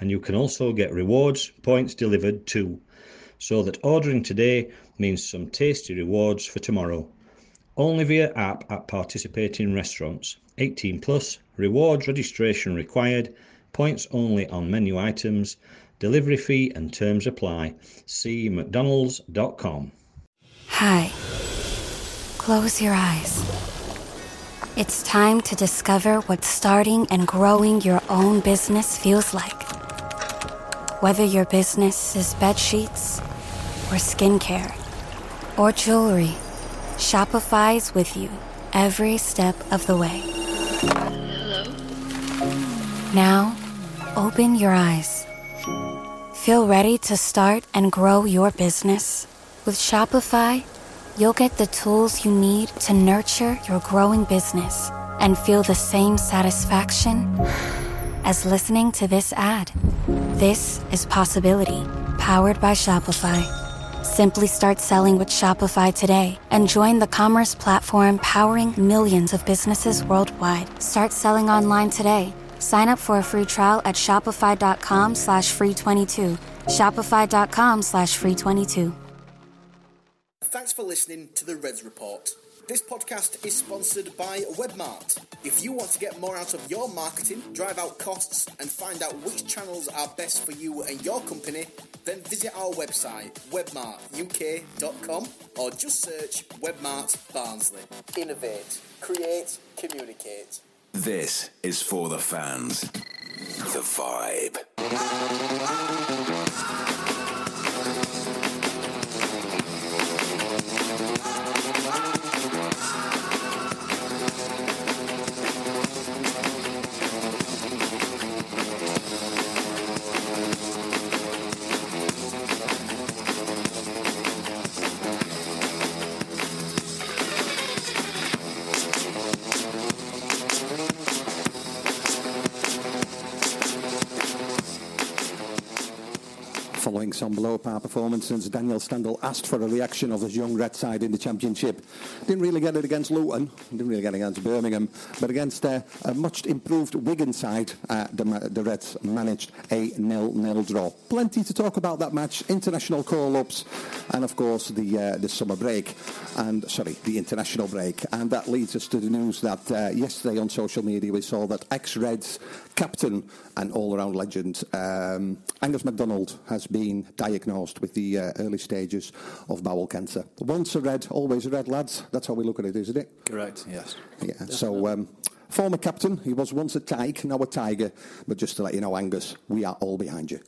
and you can also get rewards points delivered too. So that ordering today means some tasty rewards for tomorrow. Only via app at participating restaurants. 18 plus, rewards registration required, points only on menu items, delivery fee and terms apply. See mcdonalds.com. Hi. Close your eyes. It's time to discover what starting and growing your own business feels like. Whether your business is bed sheets or skincare or jewelry, Shopify's with you every step of the way. Hello? Now, open your eyes. Feel ready to start and grow your business? With Shopify, you'll get the tools you need to nurture your growing business and feel the same satisfaction as listening to this ad. This is Possibility, powered by Shopify. Simply start selling with Shopify today and join the commerce platform powering millions of businesses worldwide. Start selling online today. Sign up for a free trial at shopify.com slash free 22. Shopify.com slash free 22. Thanks for listening to the Reds Report. This podcast is sponsored by Webmart. If you want to get more out of your marketing, drive out costs, and find out which channels are best for you and your company, then visit our website, webmartuk.com, or just search Webmart Barnsley. Innovate, create, communicate. This is for the fans. The vibe. Some below par performances, Daniel Stendel asked for a reaction of his young red side in the championship. Didn't really get it against Luton, didn't really get it against Birmingham, but against uh, a much improved Wigan side, uh, the, the Reds managed a nil-nil draw. Plenty to talk about that match, international call-ups, and of course the uh, the summer break, and sorry, the international break, and that leads us to the news that uh, yesterday on social media we saw that ex-Reds captain and all-around legend um, Angus MacDonald has been diagnosed with the uh, early stages of bowel cancer. Once a red, always a red, lads. That's how we look at it, isn't it? Correct, yes. Yeah. So, um, former captain, he was once a Tyke, now a Tiger. But just to let you know, Angus, we are all behind you.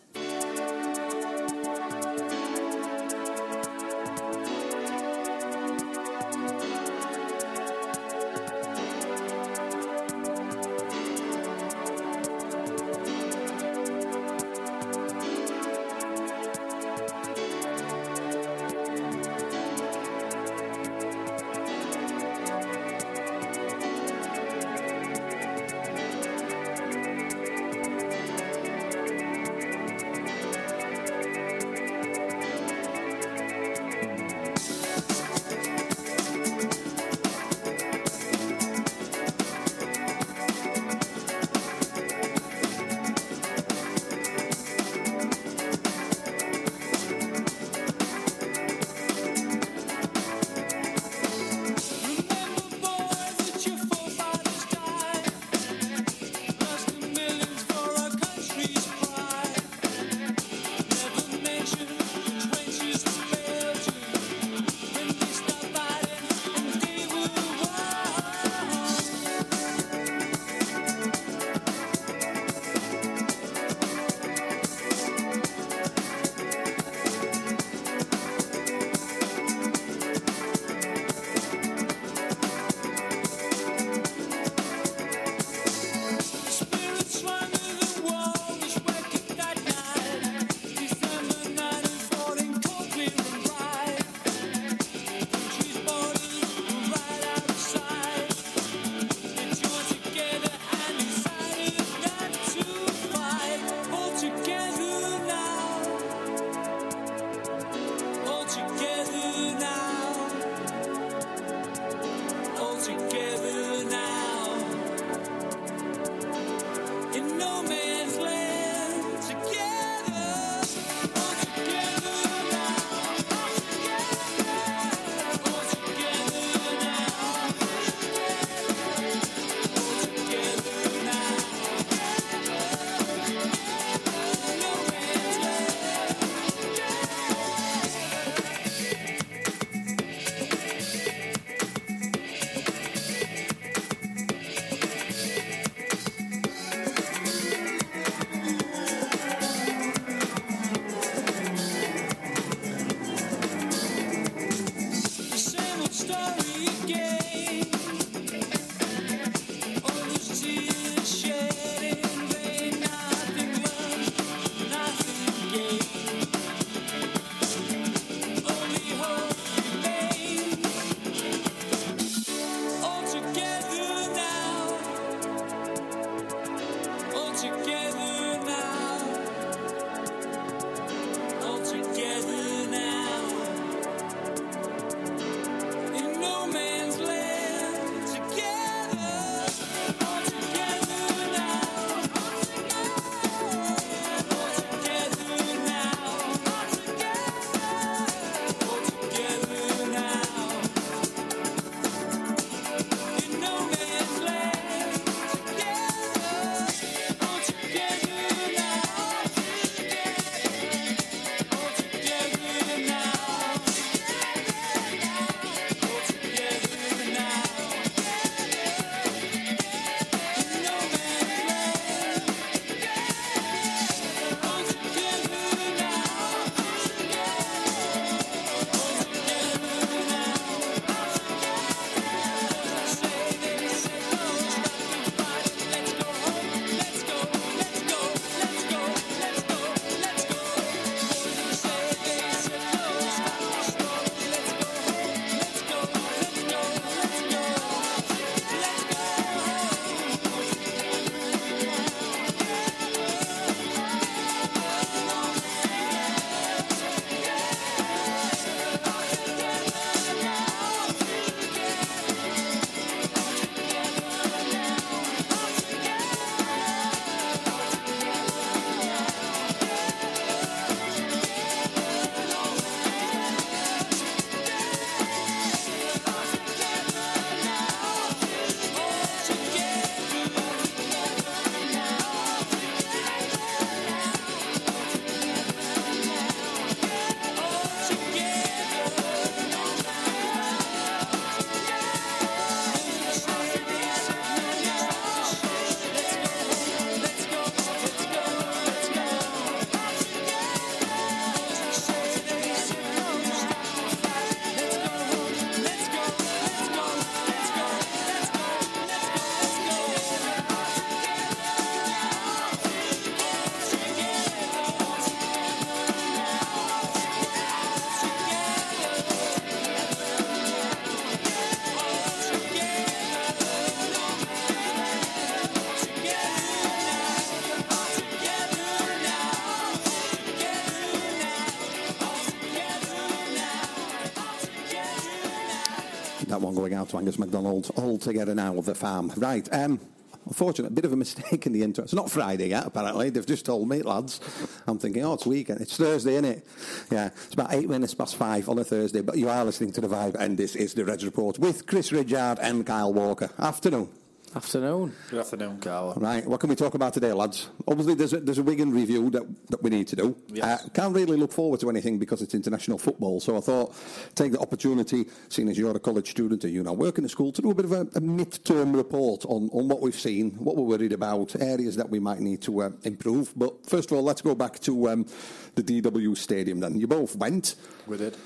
To Angus MacDonald all together now with the farm. Right. Um, Unfortunate, a bit of a mistake in the intro. It's not Friday yet, apparently. They've just told me, lads. I'm thinking, oh, it's weekend. It's Thursday, isn't it? Yeah, it's about eight minutes past five on a Thursday, but you are listening to The Vibe, and this is the Reds Report with Chris Ridyard and Kyle Walker. Afternoon. Afternoon. Good afternoon, Carl. Right, what can we talk about today, lads? Obviously, there's a, there's a Wigan review that, that we need to do. Yes. Uh, can't really look forward to anything because it's international football, so I thought take the opportunity, seeing as you're a college student and you now work in a school, to do a bit of a, a mid-term report on, on what we've seen, what we're worried about, areas that we might need to uh, improve. But first of all, let's go back to um, the DW Stadium then. You both went. We did.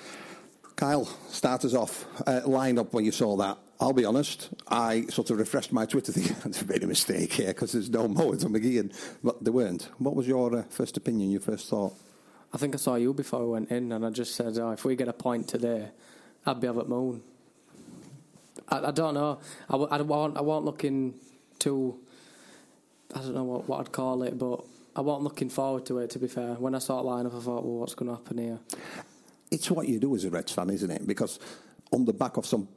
Kyle, start us off. Uh, line up when you saw that. I'll be honest, I sort of refreshed my Twitter thing. I've made a mistake here because there's no Mowatt on McGeehan, but there weren't. What was your uh, first opinion, your first thought? I think I saw you before I went in, and I just said, oh, if we get a point today, I'd be over at Moon. I, I don't know. I, I, wasn't, I wasn't looking too. I don't know what, what I'd call it, but I wasn't looking forward to it, to be fair. When I saw it line up, I thought, well, what's going to happen here? It's what you do as a Reds fan, isn't it? Because on the back of some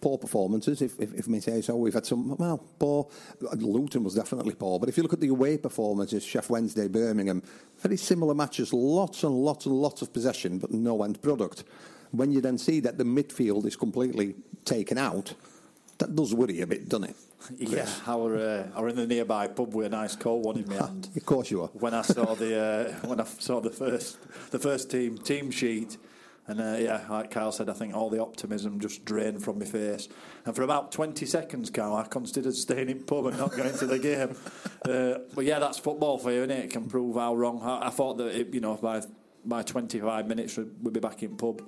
poor performances, if, if, if may say so, we've had some, well, poor. Luton was definitely poor, but if you look at the away performances, Sheff Wednesday, Birmingham, very similar matches, lots and lots and lots of possession, but no end product. When you then see that the midfield is completely taken out, that does worry a bit, doesn't it? Yeah, I were, uh, I were in the nearby pub with a nice cold one in my hand. Of course you are. When I saw the uh, when I saw the first the first team team sheet, and uh, yeah, like Kyle said, I think all the optimism just drained from my face. And for about twenty seconds, Kyle, I considered staying in pub and not going to the game. Uh, but yeah, that's football for you, is it? It can prove how wrong. I, I thought that it, you know by by twenty five minutes we'd be back in pub.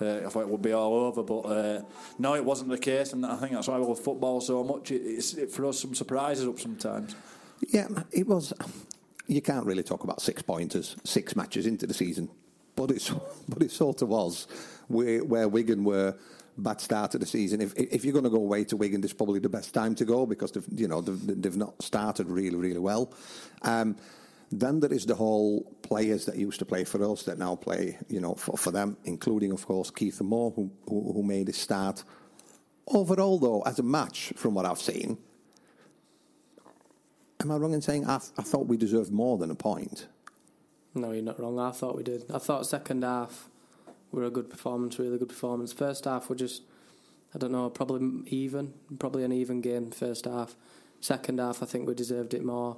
Uh, I thought it would be all over, but uh, no, it wasn't the case, and I think that's why I love football so much. It, it's it, us some surprises up sometimes. Yeah, it was. You can't really talk about six pointers, six matches into the season, but it's but it sort of was where where Wigan were bad start of the season. If if you're going to go away to Wigan, this is probably the best time to go because they've you know they've, they've not started really really well. Um, then there is the whole players that used to play for us that now play, you know, for, for them, including, of course, Kieffer Moore, who, who, who made his start. Overall, though, as a match, from what I've seen, am I wrong in saying I, I thought we deserved more than a point? No, you're not wrong. I thought we did. I thought second half were a good performance, really good performance. First half were just, I don't know, probably even, probably an even game first half. Second half, I think we deserved it more.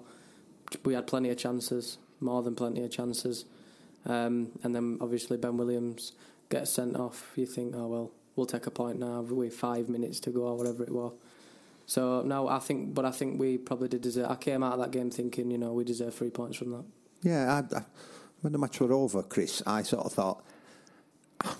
We had plenty of chances, more than plenty of chances. Um, and then obviously Ben Williams gets sent off. You think, oh well, we'll take a point now with five minutes to go or whatever it was. So no, I think, but I think we probably did deserve. I came out of that game thinking, you know, we deserve three points from that. Yeah, I, I, when the match were over, Chris, I sort of thought ah,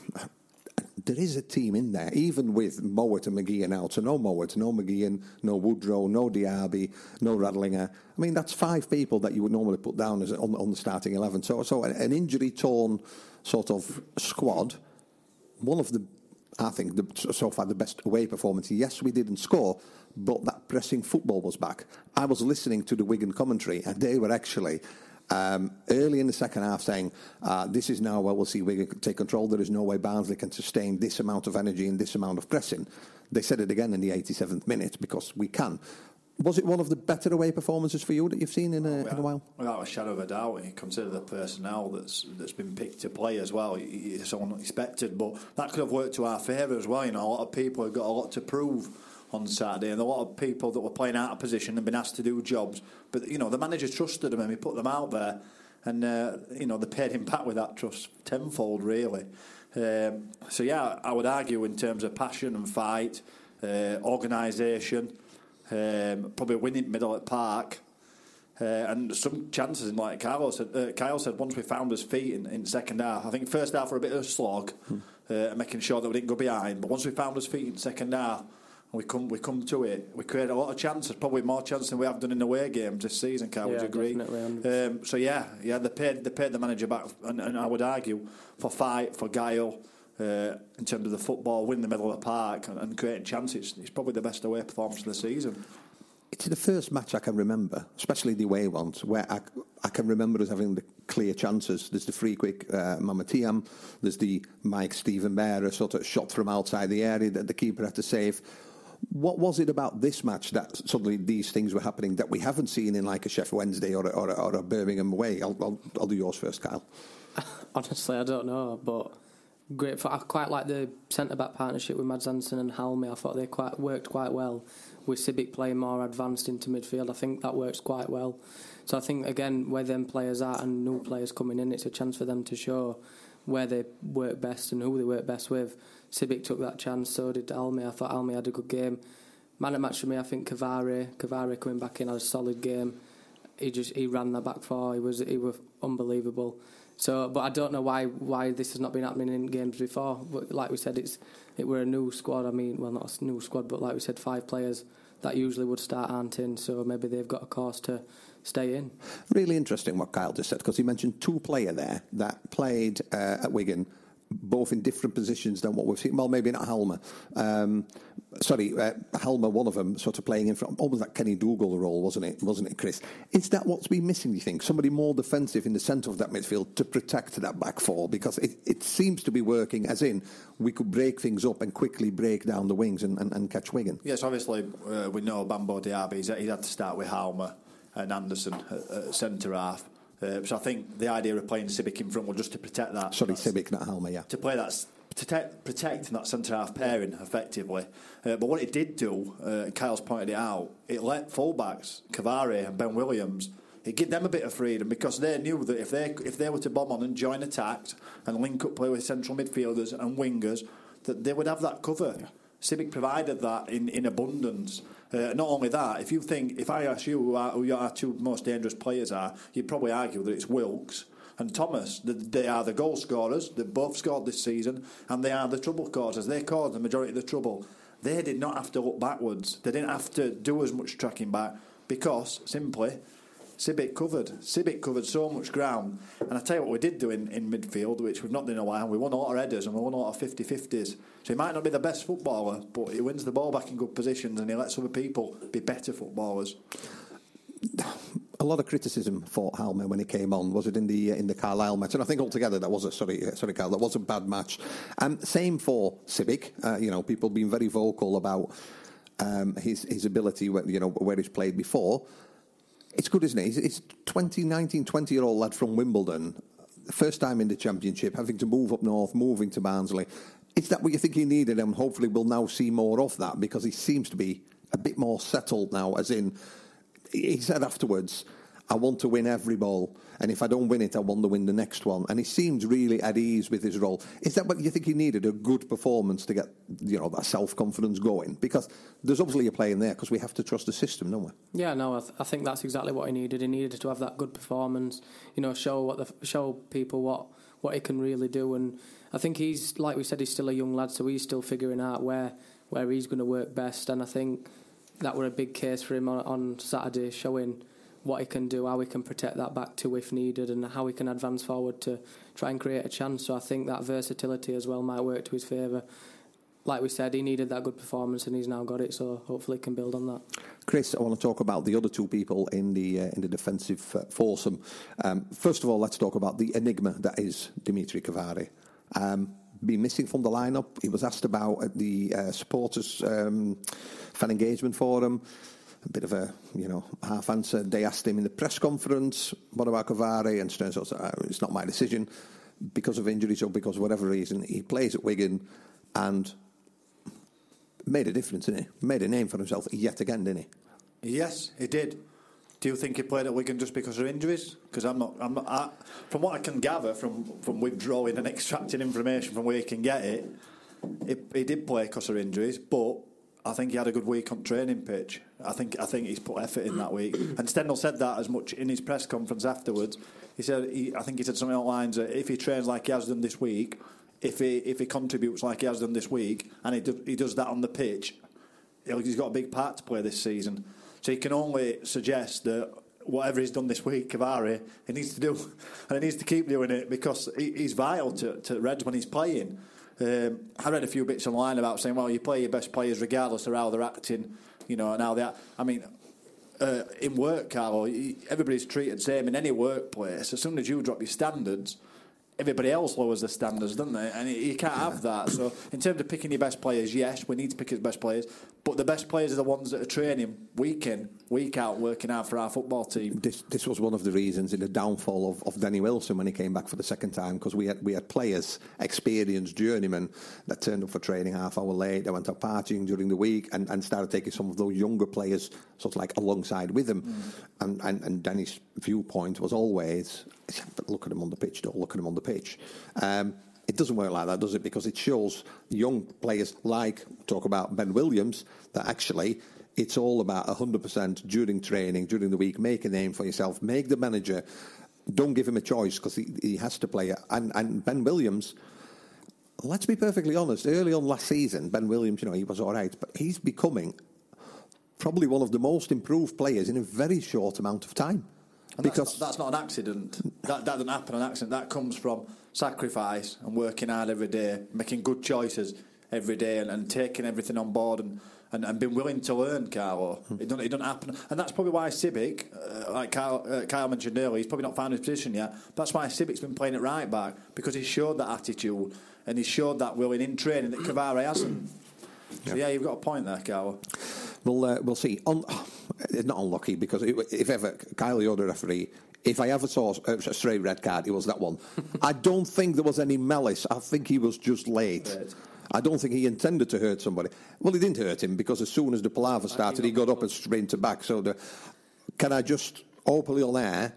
there is a team in there, even with Mowatt and McGeehan out. So no Mowatt, no McGeehan, no Woodrow, no Diaby, no Radlinger. I mean, that's five people that you would normally put down as on, on the starting eleven. So, so an injury-torn sort of squad. One of the, I think, the, so far the best away performance. Yes, we didn't score, but that pressing football was back. I was listening to the Wigan commentary, and they were actually um, early in the second half saying, uh, this is now where we'll see Wigan take control. There is no way Barnsley can sustain this amount of energy and this amount of pressing. They said it again in the 87th minute because we can. Was it one of the better away performances for you that you've seen in a, in a while? Without a shadow of a doubt, you consider the personnel that's that's been picked to play as well. It's unexpected, but that could have worked to our favour as well. You know, a lot of people have got a lot to prove on Saturday, and a lot of people that were playing out of position and been asked to do jobs. But you know, the manager trusted them and he put them out there, and uh, you know they paid him back with that trust tenfold, really. Um, so yeah, I would argue in terms of passion and fight, uh, organisation, um, probably winning middle at Park. Uh, and some chances, in like Kyle said, uh, Kyle said, once we found his feet in, in second half, I think first half were a bit of a slog, uh, making sure that we didn't go behind. But once we found his feet in second half, we come we come to it. We create a lot of chances, probably more chances than we have done in away games this season. Can Yeah, would you agree? Um, so yeah, yeah, they paid they paid the manager back, and, and I would argue for fight for guile. Uh, in terms of the football, win the middle of the park and, and creating chances, it's probably the best away performance of the season. it's the first match I can remember, especially the away ones, where I, I can remember us having the clear chances. There's the free quick uh, Mamadou Thiam, there's the Mike-Steven Bähre, sort of shot from outside the area that the keeper had to save. What was it about this match that suddenly these things were happening that we haven't seen in like a Sheffield Wednesday or a, or a, or a Birmingham away? I'll, I'll, I'll do yours first, Kyle. Honestly, I don't know, but great. For, I quite like the centre back partnership with Mads Hansen and Halme. I thought they quite worked quite well with Sibbick playing more advanced into midfield. I think that works quite well. So I think again, where them players are and new players coming in, it's a chance for them to show where they work best and who they work best with. Sibbick took that chance, so did Halme. I thought Halme had a good game. Man at match for me, I think Cavaré. Cavaré coming back in had a solid game. He just he ran that back four. He was he was unbelievable. So, but I don't know why why this has not been happening in games before. But like we said, it's it were a new squad. I mean, well, not a new squad, but like we said, five players that usually would start aren't in. So maybe they've got a course to stay in. Really interesting what Kyle just said because he mentioned two player there that played uh, at Wigan both in different positions than what we've seen. Well, maybe not Halme. Um, sorry, uh, Halme, one of them, sort of playing in front, almost that Kenny Dougall role, wasn't it? Wasn't it, Chris? Is that what's been missing? You think somebody more defensive in the centre of that midfield to protect that back four? Because it, it seems to be working. As in, we could break things up and quickly break down the wings and, and, and catch Wigan. Yes, obviously uh, we know Bambo Diaby. He's, he's had to start with Halme and Andersen at, at centre half. Uh, so I think the idea of playing Sibbick in front was just to protect that. Sorry, Sibbick, not Halme, yeah. To play that, to protect, protect that centre half pairing effectively. Uh, but what it did do, uh, Kyle's pointed it out, it let fullbacks, Cavaré and Ben Williams, it gave them a bit of freedom because they knew that if they if they were to bomb on and join attacks and link up play with central midfielders and wingers, that they would have that cover. Yeah. Sibbick provided that in, in abundance. Uh, not only that, if you think, if I ask you who, are, who your two most dangerous players are, you'd probably argue that it's Wilkes and Thomas. They are the goal scorers. They've both scored this season, and they are the trouble causers. They caused the majority of the trouble. They did not have to look backwards. They didn't have to do as much tracking back because simply Sibbick covered. Sibbick covered so much ground. And I tell you what we did do in, in midfield, which we've not done in a while, we won all our headers and we won all our of 50 50s. So he might not be the best footballer, but he wins the ball back in good positions and he lets other people be better footballers. A lot of criticism for Halme when he came on. Was it in the uh, in the Carlisle match? And I think altogether that was a sorry uh, sorry Carl, that was a bad match. Um, same for Sibbick. Uh, you know, people being very vocal about um, his his ability, you know, where he's played before. It's good, isn't it? It's he's 20, 19, 20 year old lad from Wimbledon, first time in the championship, having to move up north, moving to Barnsley. Is that what you think he needed? And hopefully we'll now see more of that because he seems to be a bit more settled now, as in, he said afterwards, I want to win every ball, and if I don't win it, I want to win the next one. And he seemed really at ease with his role. Is that what you think he needed? A good performance to get you know that self confidence going? Because there's obviously a play in there because we have to trust the system, don't we? Yeah, no, I, th- I, think that's exactly what he needed. He needed to have that good performance. You know, show what the show people what what he can really do. And I think he's like we said, he's still a young lad, so he's still figuring out where where he's going to work best. And I think that were a big case for him on, on Saturday, showing what he can do, how he can protect that back to if needed, and how he can advance forward to try and create a chance. So I think that versatility as well might work to his favour. Like we said, he needed that good performance, and he's now got it. So hopefully, he can build on that. Chris, I want to talk about the other two people in the uh, in the defensive uh, foursome. Um, first of all, let's talk about the enigma that is Dimitri Cavaré. Um, been missing from the lineup. He was asked about at the uh, supporters um, fan engagement forum a bit of a you know half answer. They asked him in the press conference, "What about Cavaré?" And Stearns said, uh, "It's not my decision because of injuries or because of whatever reason." He plays at Wigan and made a difference, didn't he? Made a name for himself yet again, didn't he? Yes, he did. Do you think he played at Wigan just because of injuries? Because I'm not. I'm not. I, from what I can gather from from withdrawing and extracting information from where he can get it, he, he did play because of injuries, but I think he had a good week on training pitch. I think I think he's put effort in that week. And Stendel said that as much in his press conference afterwards. He said he, I think he said something along the lines that if he trains like he has done this week, if he if he contributes like he has done this week, and he do, he does that on the pitch, he's got a big part to play this season. So he can only suggest that whatever he's done this week, Cavaré, he needs to do, and he needs to keep doing it because he, he's vital to, to Reds when he's playing. Um, I read a few bits online about saying, well, you play your best players regardless of how they're acting, you know, and how they act. I mean, uh, in work, Carlo, everybody's treated the same in any workplace. As soon as you drop your standards, everybody else lowers the standards, don't they? And you can't have that. So, in terms of picking your best players, yes, we need to pick his best players. But the best players are the ones that are training week in, week out, working out for our football team. This, this was one of the reasons in the downfall of, of Danny Wilson when he came back for the second time because we had we had players, experienced journeymen that turned up for training half hour late. They went out partying during the week and, and started taking some of those younger players sort of like alongside with him. And, and and Danny's viewpoint was always look at him on the pitch, don't look at him on the pitch. Um, it doesn't work like that, does it? Because it shows young players like talk about Ben Williams that actually it's all about 100% during training, during the week. Make a name for yourself. Make the manager. Don't give him a choice because he, he has to play. And, and Ben Williams, let's be perfectly honest. Early on last season, Ben Williams, you know, he was all right, but he's becoming probably one of the most improved players in a very short amount of time. And because that's not, that's not an accident. That, that doesn't happen an accident. That comes from sacrifice and working hard every day, making good choices every day, and, and taking everything on board and, and, and being willing to learn, Carlo. It doesn't, it doesn't happen. And that's probably why Sibbick, uh, like Kyle, uh, Kyle mentioned earlier, he's probably not found his position yet. That's why Sibbick's been playing it right back, because he showed that attitude and he showed that willing in training that Cavaré hasn't. So, yeah, you've got a point there, Carlo. We'll uh, we'll see. It's not unlucky because it, if ever Kyle, the referee. If I ever saw a, a straight red card, it was that one. I don't think there was any malice. I think he was just late. Right. I don't think he intended to hurt somebody. Well, he didn't hurt him because as soon as the palaver started, he got up and sprinted back. So, the, can I just openly on air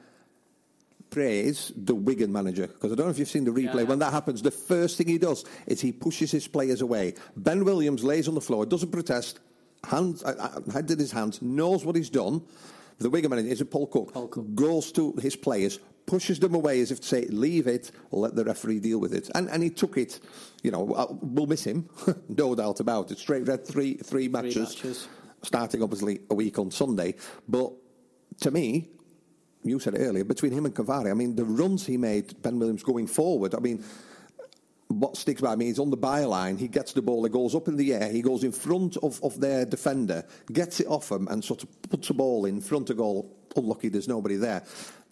praise the Wigan manager because I don't know if you've seen the replay. Yeah. When that happens, the first thing he does is he pushes his players away. Ben Williams lays on the floor, doesn't protest, hands, uh, uh, head in his hands, knows what he's done. The Wigan manager is it Paul Cook, Paul Cook. goes to his players, pushes them away as if to say, "Leave it, let the referee deal with it." And and he took it. You know, uh, we'll miss him, no doubt about it. Straight red three three matches, matches. starting obviously a week on Sunday. But to me, you said it earlier, between him and Cavaré, I mean, the runs he made, Ben Williams going forward, I mean, what sticks by me is on the byline, he gets the ball, it goes up in the air, he goes in front of, of their defender, gets it off him, and sort of puts a ball in front of goal. Unlucky there's nobody there.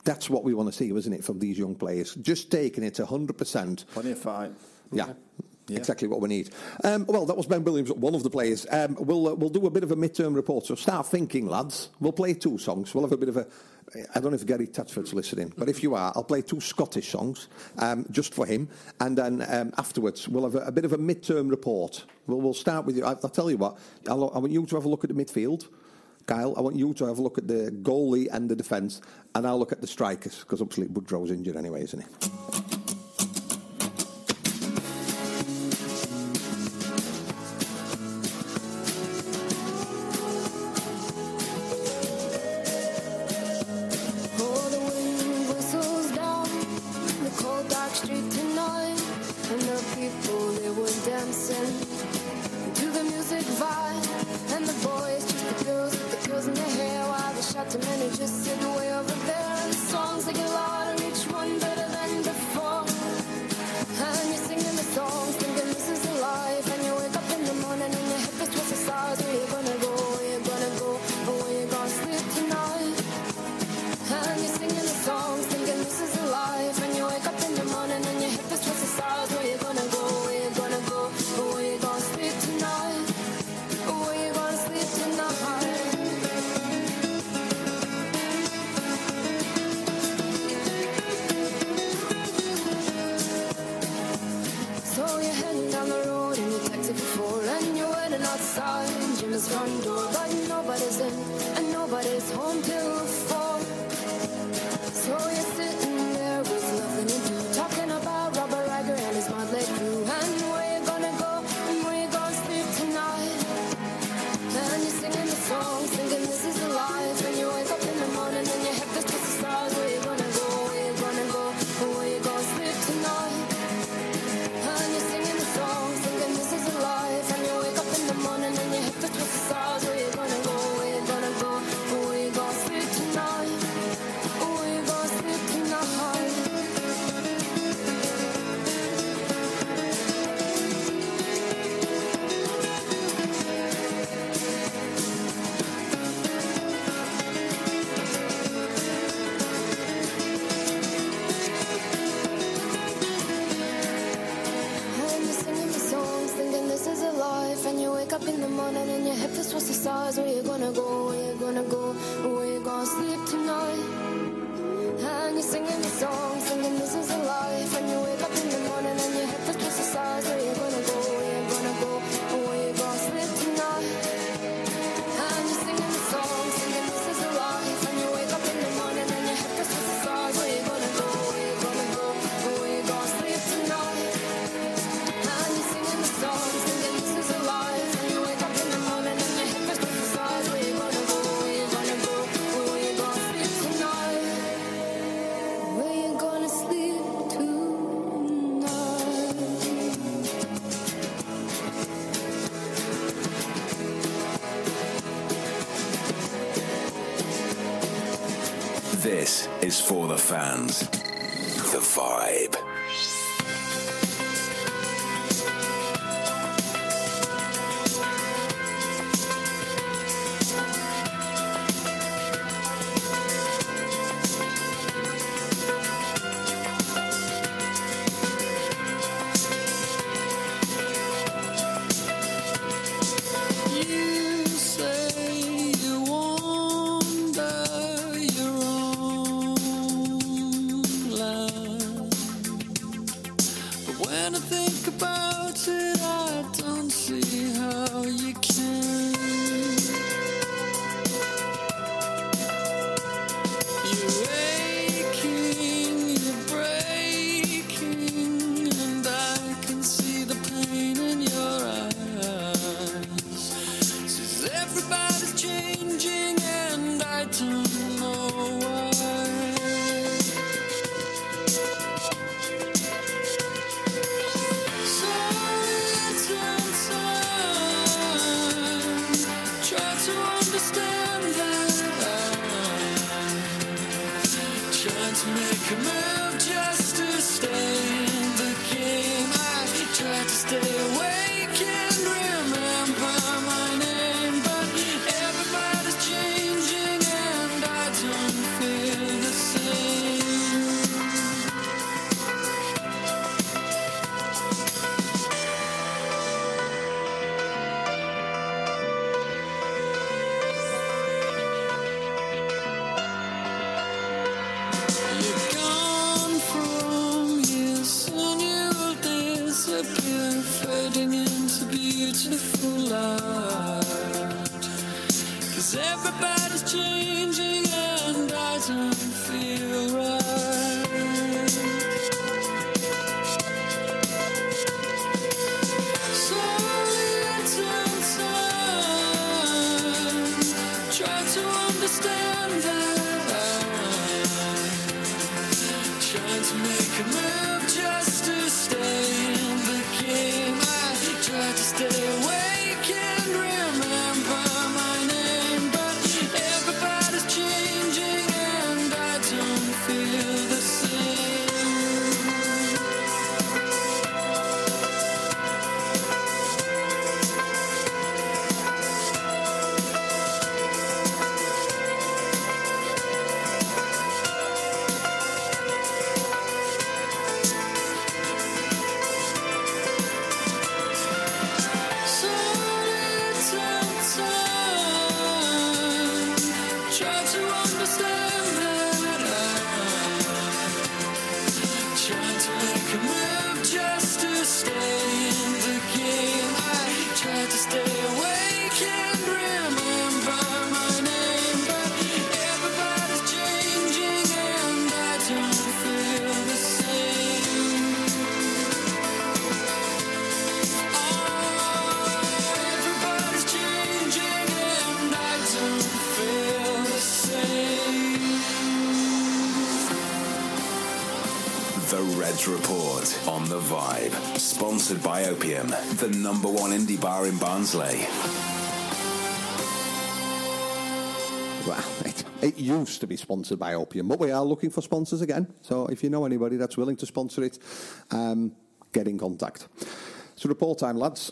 That's what we want to see, isn't it, from these young players? Just taking it 100%. Plenty of fight. Yeah. Yeah. Exactly what we need. Um, well, that was Ben Williams, one of the players. Um, we'll uh, we'll do a bit of a midterm report. So start thinking, lads. We'll play two songs. We'll have a bit of a. I don't know if Gary Tatford's listening, but if you are, I'll play two Scottish songs um, just for him, and then um, afterwards we'll have a, a bit of a midterm report. We'll, we'll start with you. I, I'll tell you what. I'll, I want you to have a look at the midfield. Kyle, I want you to have a look at the goalie and the defence, and I'll look at the strikers because obviously Woodrow's injured anyway, isn't he? Dance. sponsored by Opium, the number one indie bar in Barnsley. Wow. It, it used to be sponsored by Opium, but we are looking for sponsors again. So if you know anybody that's willing to sponsor it, um, get in contact. So report time, lads.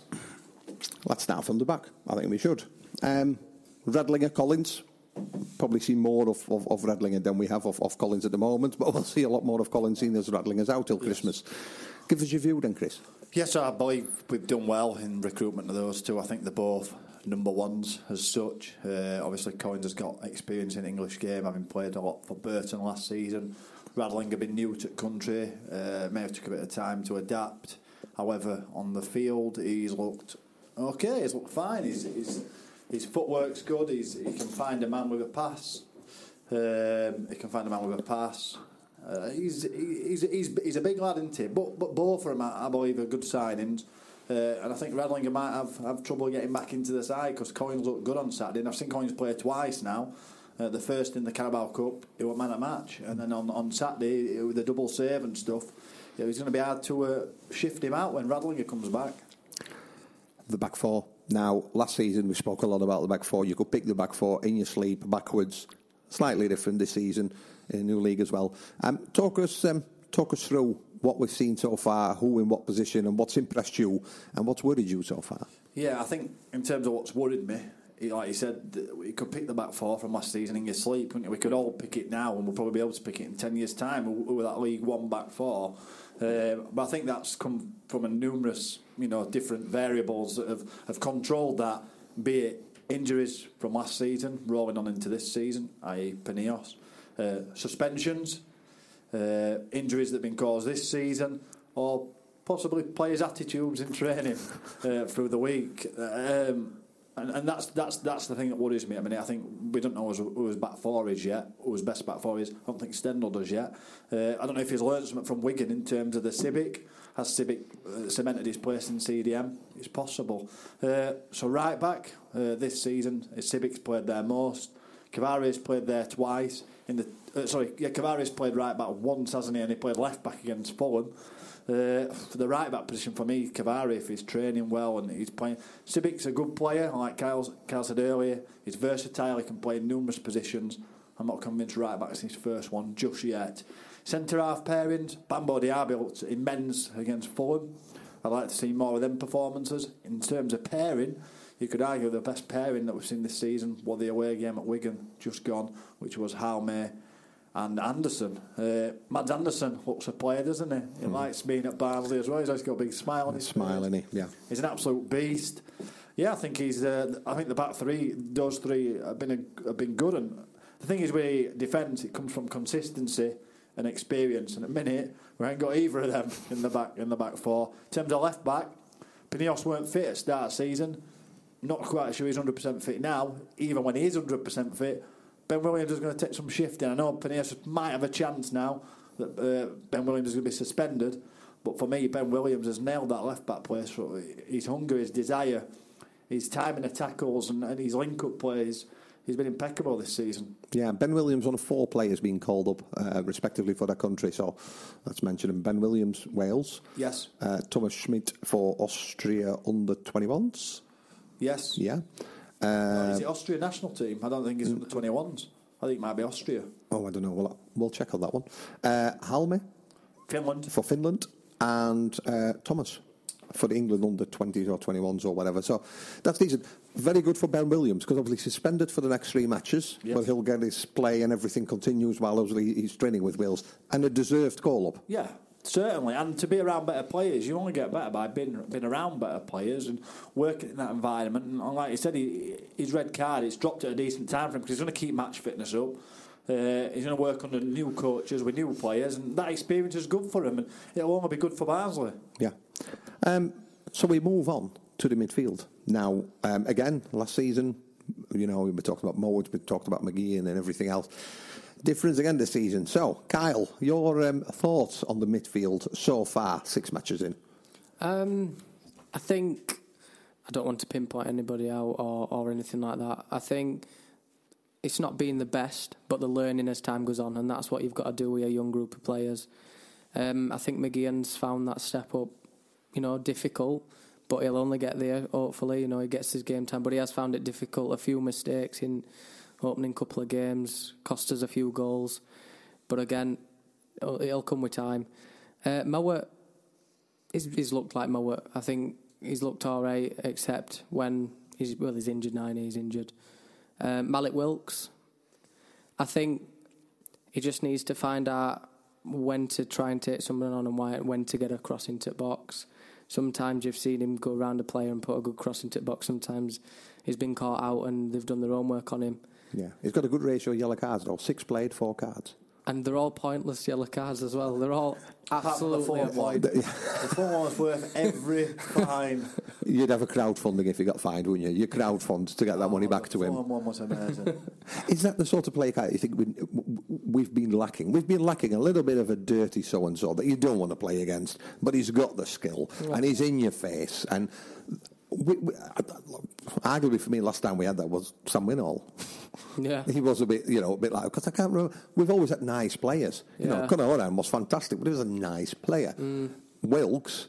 Let's start from the back. I think we should. Um, Radlinger Collins. Probably see more of, of, of Radlinger than we have of, of, Collins at the moment, but we'll see a lot more of Collins seeing as Radlinger's out till yes. Christmas. Give us your view then, Chris. Yes, I believe we've done well in recruitment of those two. I think they're both number ones as such. Uh, obviously, Collins has got experience in English game, having played a lot for Burton last season. Radling have been new to country, uh, may have took a bit of time to adapt. However, on the field, he's looked okay. He's looked fine. He's, he's, his footwork's good. He's, he can find a man with a pass. Um, he can find a man with a pass. Uh, he's, he's, he's, he's a big lad, isn't he? But, but both of them, I, believe, are good signings. Uh, and I think Radlinger might have, have trouble getting back into the side because Collins looked good on Saturday. And I've seen Collins play twice now. Uh, the first in the Carabao Cup, he was man of match. And then on, on Saturday, with the double save and stuff, yeah, it's going to be hard to uh, shift him out when Radlinger comes back. The back four. Now, last season we spoke a lot about the back four. You could pick the back four in your sleep backwards. Slightly different this season in a new league as well. Um, talk us, um, talk us through what we've seen so far, who in what position, and what's impressed you, and what's worried you so far. Yeah, I think in terms of what's worried me, like you said, we could pick the back four from last season in your sleep. couldn't you? We could all pick it now, and we'll probably be able to pick it in ten years' time with that League One back four. Uh, but I think that's come from a numerous, you know, different variables that have, have controlled that. Be it injuries from last season rolling on into this season, i.e. Panios, uh, suspensions, uh, injuries that have been caused this season, or possibly players' attitudes in training uh, through the week. Um, and, and that's that's that's the thing that worries me. I mean, I think we don't know who his back four is yet, who his best back four is. I don't think Stendel does yet. Uh, I don't know if he's learned something from Wigan in terms of the Sibbick. Has Sibbick uh, cemented his place in CDM? It's possible. Uh, so right back uh, this season, Sibbick's played there most. Cavaré's played there twice. In the uh, sorry, yeah, Cavaré's played right back once, hasn't he? And he played left back against Fulham. Uh, for the right back position for me, Cavaré, if he's training well and he's playing. Sibbick's a good player, like Kyle, Kyle said earlier. He's versatile, he can play in numerous positions. I'm not convinced right back's his first one just yet. Centre half pairings, Bambo Diaby looked immense against Fulham. I'd like to see more of them performances. In terms of pairing, you could argue the best pairing that we've seen this season was the away game at Wigan, just gone, which was Halme and Andersen. Uh, Mads Andersen looks a player, doesn't he? He Hmm. likes being at Barnsley as well. He's always got a big smile on his Smile, face. innit? Yeah. He's an absolute beast. Yeah, I think he's. Uh, I think the back three, those three, have been a, have been good. And the thing is, with defence, it comes from consistency and experience. And at minute, we ain't got either of them in the back in the back four. In terms of left back, Pinillos weren't fit at start of season. Not quite sure he's hundred percent fit now. Even when he is hundred percent fit, Ben Williams is going to take some shifting. I know Pinillos might have a chance now that uh, Ben Williams is going to be suspended. But for me, Ben Williams has nailed that left back place. So His hunger, his desire, his timing of tackles, and, and his link up plays. He's been impeccable this season. Yeah, Ben Williams, one of four players being called up, uh, respectively, for their country. So that's mentioned. Ben Williams, Wales. Yes. Uh, Thomas Schmidt for Austria under 21s. Yes. Yeah. Uh, is it Austria national team? I don't think he's under 21s. I think it might be Austria. oh, I don't know. We'll, we'll check on that one. Uh, Halme Finland. for Finland and uh, Thomas for the England under 20s or 21s or whatever. So that's decent. Very good for Ben Williams because obviously suspended for the next three matches, Yes. but he'll get his play and everything continues while obviously he's training with Wales and a deserved call up. Yeah, certainly. And to be around better players, you only get better by being, being around better players and working in that environment. And like you said, he, his red card, it's dropped at a decent time for him because he's going to keep match fitness up. Uh, he's going to work under new coaches with new players, and that experience is good for him, and it'll only be good for Barnsley. Yeah. Um, so we move on to the midfield. Now, um, again, last season, you know, we were talking about Mowatt, we talked about McGee and then everything else. Difference again this season. So, Kyle, your um, thoughts on the midfield so far, six matches in? Um, I think I don't want to pinpoint anybody out or, or anything like that. I think it's not being the best, but the learning as time goes on, and that's what you've got to do with a young group of players. Um, I think McGeehan's found that step up, you know, difficult, but he'll only get there. Hopefully, you know, he gets his game time, but he has found it difficult. A few mistakes in opening couple of games cost us a few goals, but again, it'll, it'll come with time. Uh, Mowatt, he's, he's looked like Mowatt. I think he's looked all right, except when he's well, he's injured and He's injured. Um, Mallik Wilks, I think he just needs to find out when to try and take someone on and when to get across into the box. sometimes you've seen him go around a player and put a good cross into the box. Sometimes he's been caught out and they've done their own work on him. Yeah, he's got a good ratio of yellow cards though. Six played, four cards. And they're all pointless yellow cards as well. They're all the absolutely fourth one. The fourth one was worth every fine. You'd have a crowdfunding if you got fined, wouldn't you? You crowdfund to get that money back to The him. fourth one was amazing. Is that the sort of play Kyle, you think we, we've been lacking? We've been lacking a little bit of a dirty so and so that you don't want to play against, but he's got the skill and he's in your face. And we, we, arguably for me, last time we had that was Sam Winnall. Yeah. He was a bit, you know, a bit like because I can't remember. We've always had nice players. You know, Yeah. Conor Hourihane was fantastic, but he was a nice player. Mm. Wilks,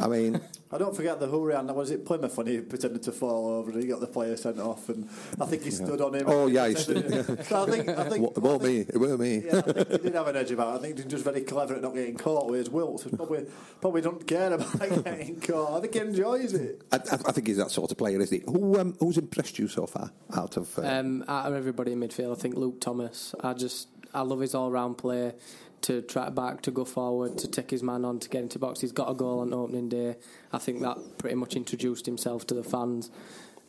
I mean, I don't forget the hurry was it Plymouth when he pretended to fall over and he got the player sent off and I think he stood on him. Oh, yeah, he so I think I think it weren't me. It weren't me. Yeah, I think he did have an edge about it. I think he's just very clever at not getting caught. Whereas Wilts probably probably don't care about getting caught. I think he enjoys it. I, I I think he's that sort of player, isn't he? Who, um, who's impressed you so far out of? Uh, Um, out of everybody in midfield, I think Luke Thomas. I just I love his all round play to track back, to go forward, to take his man on, to get into box. He's got a goal on opening day. I think that pretty much introduced himself to the fans.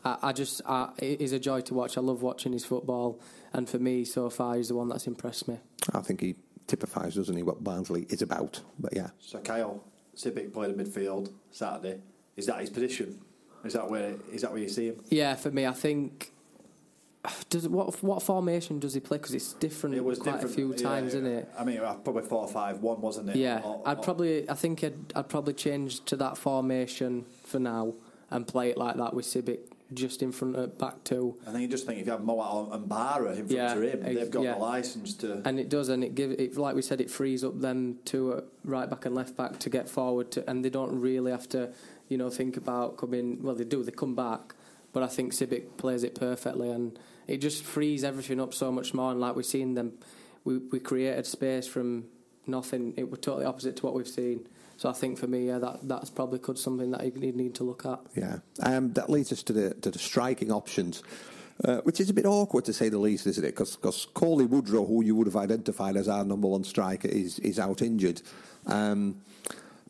I, I just I, he's a joy to watch. I love watching his football, and for me, so far, he's the one that's impressed me. I think he typifies, doesn't he, what Barnsley is about? But yeah, So Kyle Sibbick played in midfield Saturday. Is that his position? Is that where is that where you see him? Yeah, for me, I think. Does what what formation does he play? Because it's different It was quite different a few times, yeah. isn't it? I mean, probably four five one, wasn't it? Yeah, Or- I'd probably. I think I'd, I'd probably change to that formation for now and play it like that with Sibbick just in front of back two. I think you just think if you have Mowatt and Bähre in front Yeah, of him, they've got yeah. the license to. And it does, and it give it like we said, it frees up them to uh, right back and left back to get forward, to, and they don't really have to, you know, think about coming. Well, they do. They come back, but I think Sibbick plays it perfectly, and it just frees everything up so much more. And like we've seen them, we we created space from nothing. It was totally opposite to what we've seen. So I think for me, yeah, that that's probably could something that you need to look at. yeah. Um, that leads us to the to the striking options. Uh, which is a bit awkward to say the least, isn't it? Because Cauley Woodrow, who you would have identified as our number one striker, is is out injured. Um,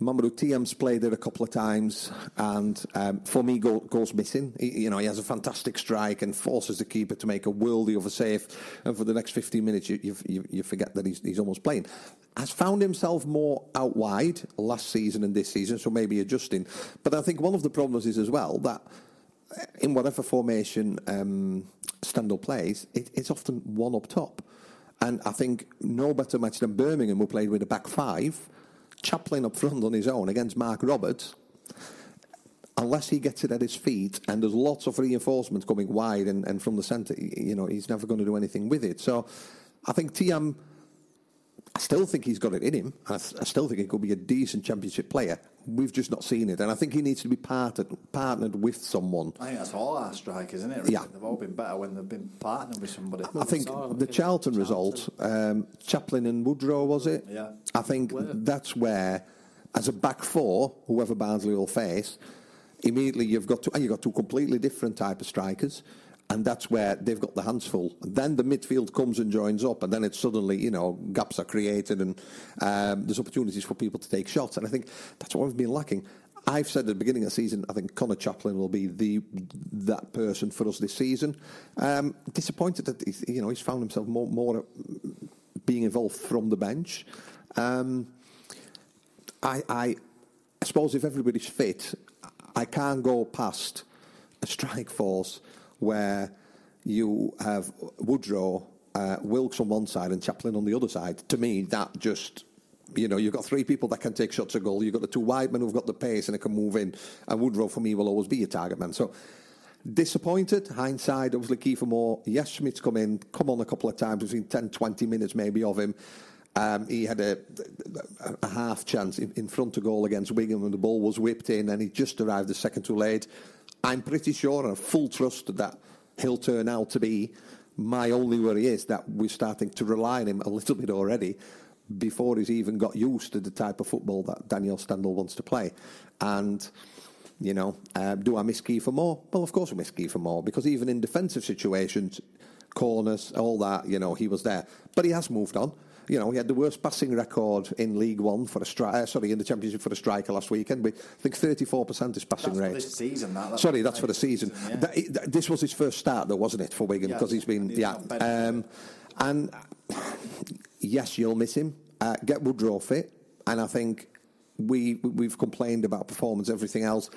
Mamadou Thiam's played it a couple of times, and um, for me, go, goes missing. He, you know, he has a fantastic strike and forces the keeper to make a worldie of a save. And for the next 15 minutes, you, you, you, you forget that he's, he's almost playing. Has found himself more out wide last season and this season, so maybe adjusting. But I think one of the problems is as well that in whatever formation um, Stendel plays, it, it's often one up top. And I think no better match than Birmingham, who played with a back five, Chaplin up front on his own against Marc Roberts. Unless he gets it at his feet, and there's lots of reinforcement coming wide and, and from the centre, you know, he's never going to do anything with it. So I think Thiam, I still think he's got it in him. I, I still think he could be a decent championship player. We've just not seen it, and I think he needs to be partnered, partnered with someone. I think that's all our strikers, isn't it? really? Yeah. They've all been better when they've been partnered with somebody. I think the Charlton result, um, Chaplin and Woodrow, was it? Yeah. I think that's where, as a back four, whoever Barnsley will face, immediately you've got two, and you've got two completely different type of strikers, and that's where they've got the hands full. Then the midfield comes and joins up, and then it's suddenly you know gaps are created, and um, there's opportunities for people to take shots, and I think that's what we've been lacking. I've said at the beginning of the season, I think Conor Chaplin will be the that person for us this season. Um, disappointed that he's, you know he's found himself more more being involved from the bench. Um, I, I I suppose if everybody's fit, I can't go past a strike force where you have Woodrow, uh, Wilks on one side and Chaplin on the other side. To me, that just you know, you've got three people that can take shots at goal. You've got the two wide men who've got the pace and they can move in. And Woodrow, for me, will always be a target man. So disappointed. Hindsight, obviously, Kieffer Moore. Yes, Schmidt's come in, come on a couple of times. We've seen 10, 20 minutes maybe of him. Um, he had a, a, a half chance in, in front of goal against Wigan when the ball was whipped in and he just arrived a second too late. I'm pretty sure and full trust that he'll turn out to be. My only worry is that we're starting to rely on him a little bit already before he's even got used to the type of football that Daniel Stendel wants to play. And, you know, uh, do I miss Kieffer Moore? Well, of course I miss Kieffer Moore because even in defensive situations, corners, all that, you know, he was there. But he has moved on. You know, he had the worst passing record in League One for a striker. Uh, sorry, in the Championship for a striker last weekend. With, I think 34% is passing That's for rate. this season, that- that's sorry, that's for the season. yeah. That- that- this was his first start, though, wasn't it, for Wigan? Yeah, Because he's been, he's yeah. Um, and yes, you'll miss him. Uh, get Woodrow fit, and I think we we've complained about performance, everything else.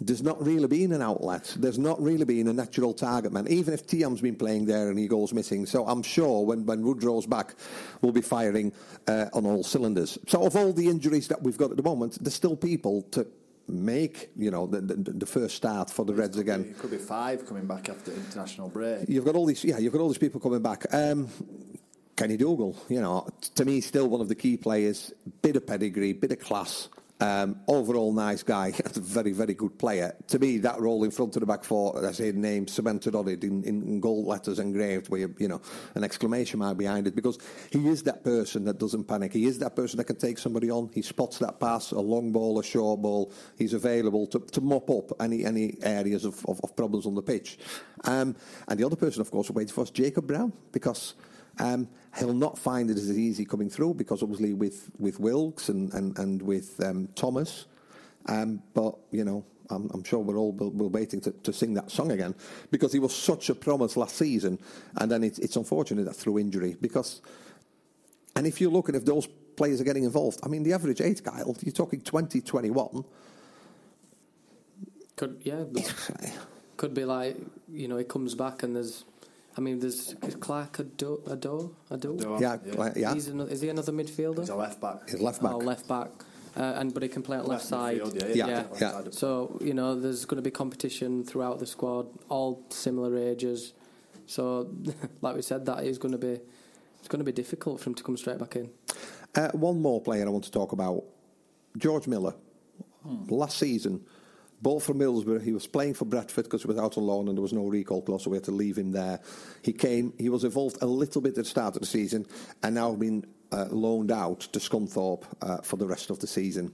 There's not really been an outlet. There's not really been a natural target man, even if Thiam's been playing there and he goes missing. So I'm sure when, when Woodrow's back, we'll be firing uh, on all cylinders. So of all the injuries that we've got at the moment, there's still people to make, you know, the, the, the first start for the Reds again. It could be five coming back after international break. You've got all these, yeah, you've got all these people coming back. Um, Kenny Dougall, you know, to me, still one of the key players. Bit of pedigree, bit of class. Um, overall, nice guy. very, very good player. To me, that role in front of the back four, as say, name cemented on it in, in gold letters engraved with, you know, an exclamation mark behind it, because he is that person that doesn't panic. He is that person that can take somebody on. He spots that pass, a long ball, a short ball. He's available to, to mop up any any areas of, of, of problems on the pitch. Um, and the other person, of course, waiting for us, Jacob Brown, because um, he'll not find it as easy coming through because obviously with, with Wilks and, and, and with um, Thomas. Um, but, you know, I'm, I'm sure we're all we're waiting to, to sing that song again because he was such a promise last season. And then it's, it's unfortunate that through injury because, and if you look and if those players are getting involved, I mean, the average age, Kyle, you're talking 20, 21. Could yeah, could be like you know he comes back and there's, I mean there's is Clark Ado Ado Ado. Yeah, Cla- yeah. He's another, is he another midfielder? He's a left back. He's left back. Oh, left back. Uh, and but he can play at left, Left side. midfield, yeah, yeah, yeah. So you know, there's going to be competition throughout the squad, all similar ages. So, like we said, that is going to be it's going to be difficult for him to come straight back in. Uh, one more player I want to talk about George Miller. Last season, ball from Middlesbrough. He was playing for Bradford because he was out on loan and there was no recall clause, so we had to leave him there. He came, he was involved a little bit at the start of the season and now been uh, loaned out to Scunthorpe uh, for the rest of the season.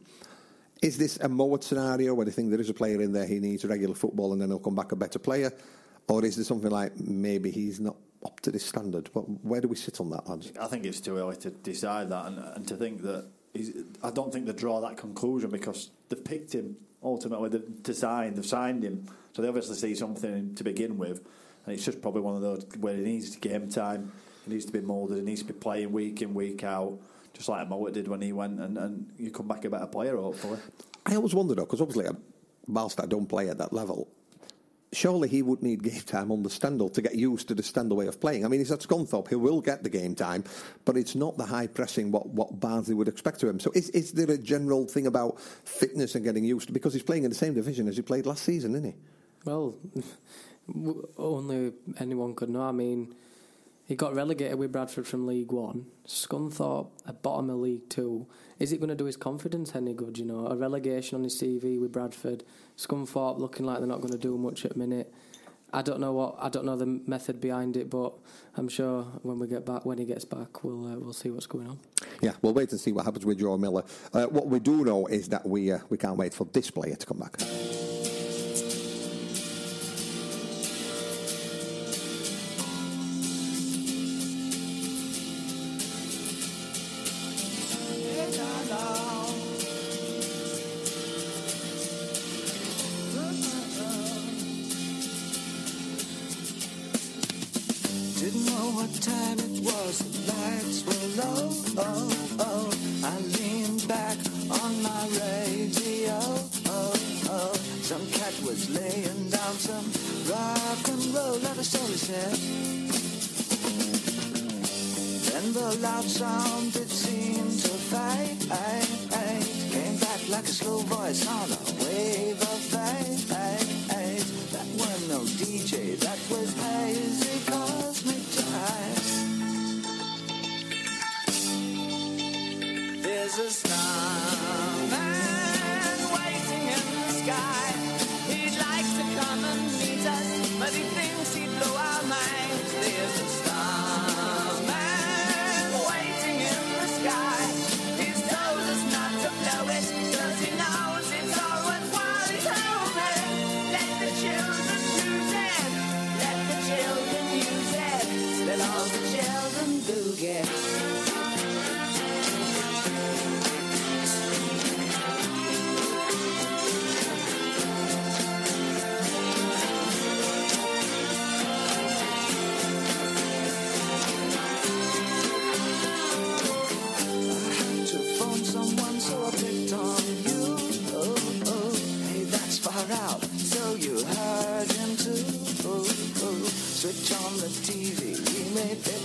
Is this a Mowat scenario where they think there is a player in there he needs regular football and then he'll come back a better player? Or is there something like maybe he's not up to this standard? But where do we sit on that, lads? I think it's too early to decide that, and, and to think that I don't think they draw that conclusion because they've picked him ultimately they've to sign, they've signed him, so they obviously see something to begin with, and it's just probably one of those where he needs game time, he needs to be moulded, he needs to be playing week in week out, just like Mowat did when he went, and, and you come back a better player hopefully. I always wonder though, because obviously, uh, whilst I don't play at that level, surely he would need game time on the Stendel to get used to the Stendel way of playing. I mean, he's at Scunthorpe, he will get the game time, but it's not the high pressing what, what Barnsley would expect to him. So is, is there a general thing about fitness and getting used to Because he's playing in the same division as he played last season, isn't he? Well, only anyone could know. I mean, he got relegated with Bradford from League One. Scunthorpe at bottom of League Two. Is it going to do his confidence any good? You know, a relegation on his CV with Bradford. Scunthorpe looking like they're not going to do much at the minute. I don't know what I don't know the method behind it, but I'm sure when we get back, when he gets back, we'll uh, we'll see what's going on. Yeah, we'll wait and see what happens with Joe Miller. Uh, what we do know is that we uh, we can't wait for this player to come back. Voice on a wave of fade. That was no DJ, that was hazy cosmic jive. There's a starman waiting in the sky. baby.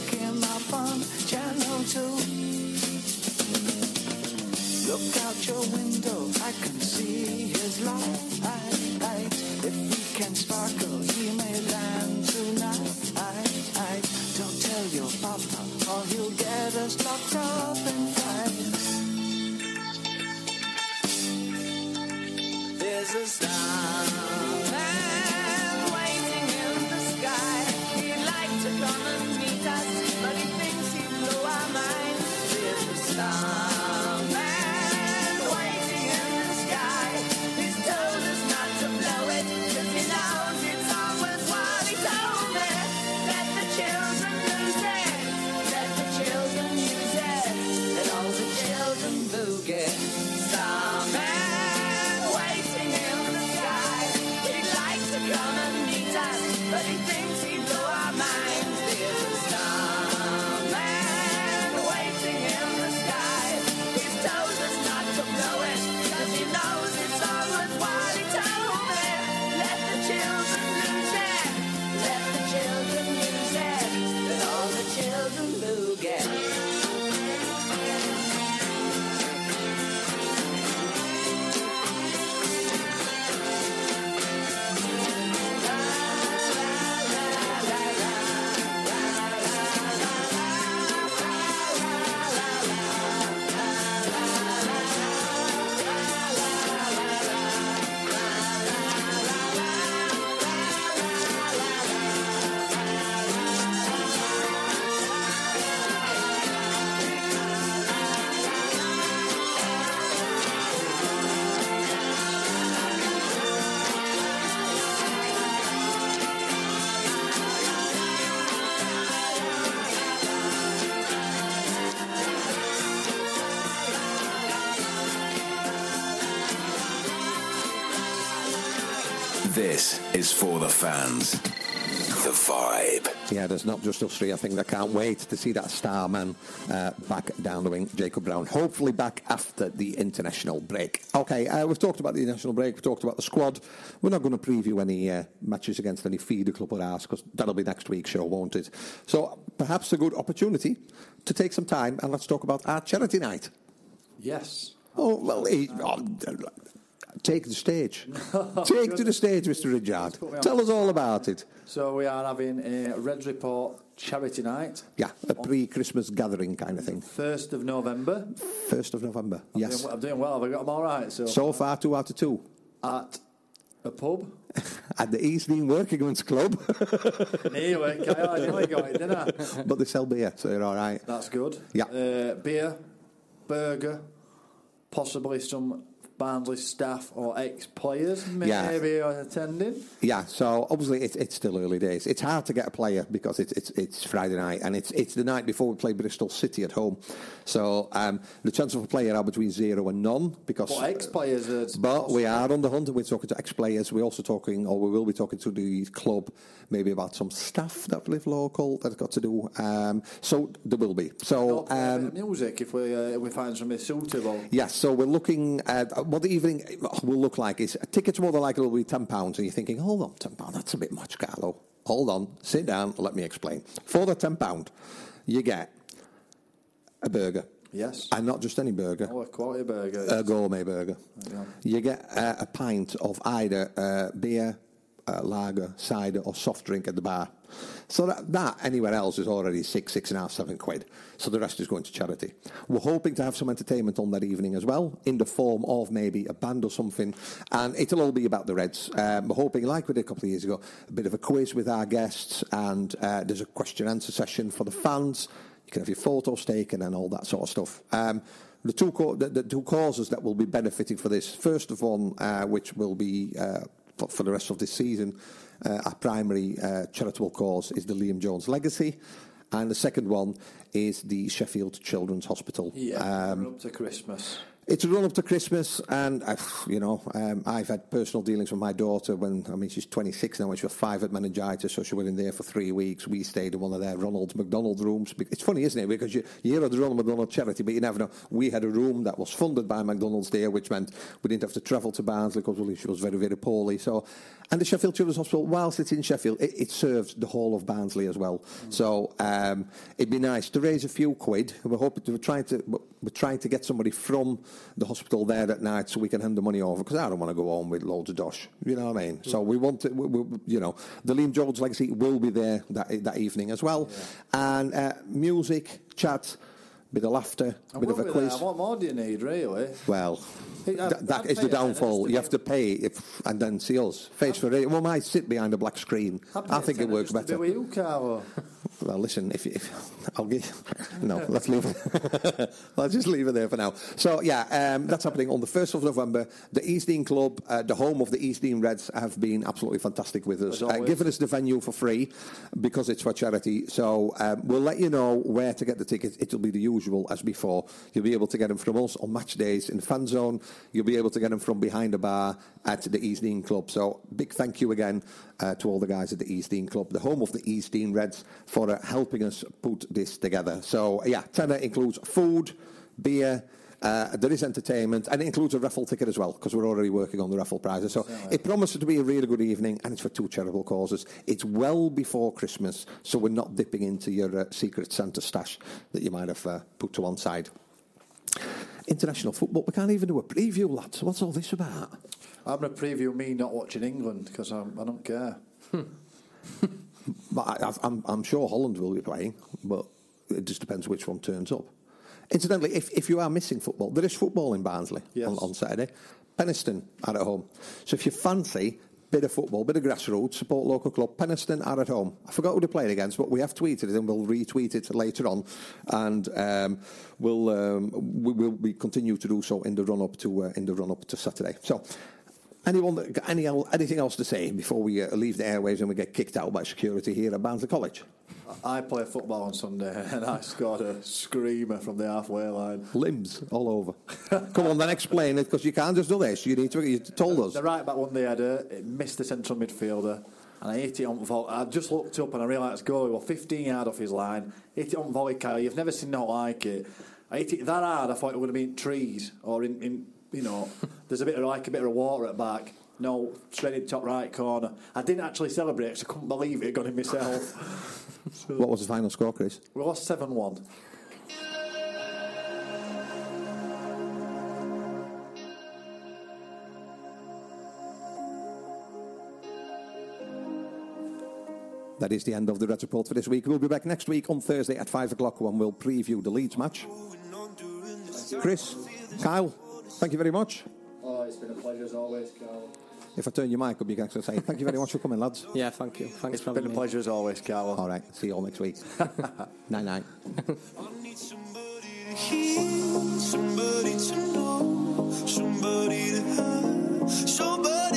Is for the fans. The Vibe. Yeah, there's not just us three. I think they can't wait to see that star man uh, back down the wing, Jacob Brown. Hopefully back after the international break. Okay, uh, we've talked about the international break. We've talked about the squad. We're not going to preview any uh, matches against any feeder club or ours because that'll be next week's show, won't it? So perhaps a good opportunity to take some time and let's talk about our charity night. Yes. Oh well, eh, oh, take the stage. take to the stage, Mr. Ridgard. put me on. Tell us all about it. So we are having a Reds Report charity night, Yeah, a pre-Christmas gathering kind of thing. 1st of November. First of November. Yes. Doing- I'm doing well. Have I got them all right? So, So far, two out of two. at a pub. At the East Dean Working Men's Club. Anyway, I nearly got it, didn't I? but they sell beer, so you're all right. That's good. Yeah. Uh, beer, burger, possibly some Barnsley staff or ex-players maybe Yeah. attending. Yeah, so obviously it's, it's still early days. It's hard to get a player because it's it's, it's Friday night and it's it's the night before we play Bristol City at home. So um, the chance of a player are between zero and none because. But ex-players are But we are on the hunt and we're talking to ex-players. We're also talking, or we will be talking to the club, maybe about some staff that live local that got to do. Um, so there will be. So Got a bit um, music if we uh, if we find something suitable. Yes, so we're looking at what the evening will look like is a tickets more than likely will be ten pounds, and you're thinking, hold on, ten pounds, that's a bit much, Carlo. Hold on, sit down, let me explain. For the ten pound, you get a burger. Yes. And not just any burger. Oh, a quality burger. A gourmet burger. Yeah. You get uh, a pint of either uh, beer, uh, lager, cider, or soft drink at the bar. So that, that anywhere else is already six, six and a half, seven quid. So the rest is going to charity. We're hoping to have some entertainment on that evening as well, in the form of maybe a band or something. And it'll all be about the Reds. Um, we're hoping, like we did a couple of years ago, a bit of a quiz with our guests, and uh, there's a question and answer session for the fans. You can have your photos taken and all that sort of stuff. Um, the two, co- the, the two causes that will be benefiting for this, first of all, uh, which will be uh, for, for the rest of this season, our primary uh, charitable cause is the Liam Jones Legacy, and the second one is the Sheffield Children's Hospital. Yeah, Um, up to Christmas. It's a run up to Christmas, and uh, you know, um, I've had personal dealings with my daughter. When I mean, she's 26 now, and she was five at meningitis, so she went in there for three weeks. We stayed in one of their Ronald McDonald rooms. It's funny, isn't it? Because you, you hear of the Ronald McDonald charity, but you never know. We had a room that was funded by McDonald's there, which meant we didn't have to travel to Barnsley because well, she was very, very poorly. So, and the Sheffield Children's Hospital, whilst it's in Sheffield, it, it serves the whole of Barnsley as well. So um, it'd be nice to raise a few quid. We're hoping to, we're trying to we're trying to get somebody from the hospital there at night so we can hand the money over because I don't want to go home with loads of dosh. You know what I mean? So we want to, we, we, you know, the Liam Jones legacy will be there that that evening as well, and uh, music, chat, bit of laughter, I bit of a quiz. there. What more do you need, really? Well, I'd- th- that I'd is the downfall. You have to pay if, and then see us face for it. We might sit behind a black screen. I think it works Just to better. Be with you, Carlo. Well, listen, if, if I'll give no, let's leave it. let's just leave it there for now. So yeah, um, that's happening on the first of November. The East Dean Club, uh, the home of the East Dean Reds, have been absolutely fantastic with us, uh, giving us the venue for free because it's for charity. So um, we'll let you know where to get the tickets. It'll be the usual as before. You'll be able to get them from us on match days in the fan zone. You'll be able to get them from behind the bar at the East Dean Club. So big thank you again uh, to all the guys at the East Dean Club, the home of the East Dean Reds, for uh, helping us put this together. So yeah, tenner includes food, beer. Uh, there is entertainment, and it includes a raffle ticket as well, because we're already working on the raffle prizes. So it promises to be a really good evening, and it's for two charitable causes. It's well before Christmas, so we're not dipping into your uh, secret Santa stash that you might have uh, put to one side. International football, we can't even do a preview, lads. What's all this about? I'm going to preview me not watching England because I don't care. But I, I'm, I'm sure Holland will be playing, but it just depends which one turns up. Incidentally, if, if you are missing football, there is football in Barnsley Yes. on, on Saturday. Penistone are at home. So if you fancy bit of football, bit of grassroots, support local club, Penistone are at home. I forgot who they played against, but we have tweeted it and we'll retweet it later on. And um, we'll, um, we will we continue to do so in the run up to uh, in the run up to Saturday. So Anyone that, got any anything else to say before we uh, leave the airwaves and we get kicked out by security here at Barnsley College? I play football on Sunday and I scored a screamer from the halfway line. Limbs all over. Come on, then explain it because you can't just do this. You need to. You told us. The right back one they had it missed the central midfielder and I hit it on volley. I just looked up and I realised goal was 15 yard off his line. Hit it on volley, Kyle. You've never seen nothing like it. I hit it that hard. I thought it would have been trees or in, in you know, there's a bit of like a bit of water at back. No, straight in top right corner. I didn't actually celebrate because I couldn't believe it. Got in myself. What was the final score, Chris? we lost seven one. That is the end of the Red Report for this week. We'll be back next week on Thursday at 5 o'clock when we'll preview the Leeds match. Chris, Kyle, thank you very much. Oh, it's been a pleasure as always, Carl. If I turn your mic up, you can actually say thank you very much for coming, lads. Yeah, thank you. Thanks It's for been a me. pleasure as always, Carlo. All right, see you all next week. night night. Somebody to know, somebody to have, somebody to hold.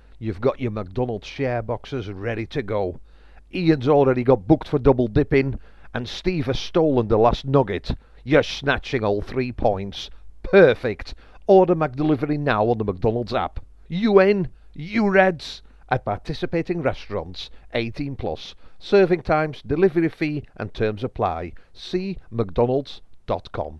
You've got your McDonald's share boxes ready to go. Ian's already got booked for double dipping, and Steve has stolen the last nugget. You're snatching all three points. Perfect. Order McDelivery now on the McDonald's app. You in? You Reds? At participating restaurants, 18 plus. Serving times, delivery fee, and terms apply. See McDonald's.com.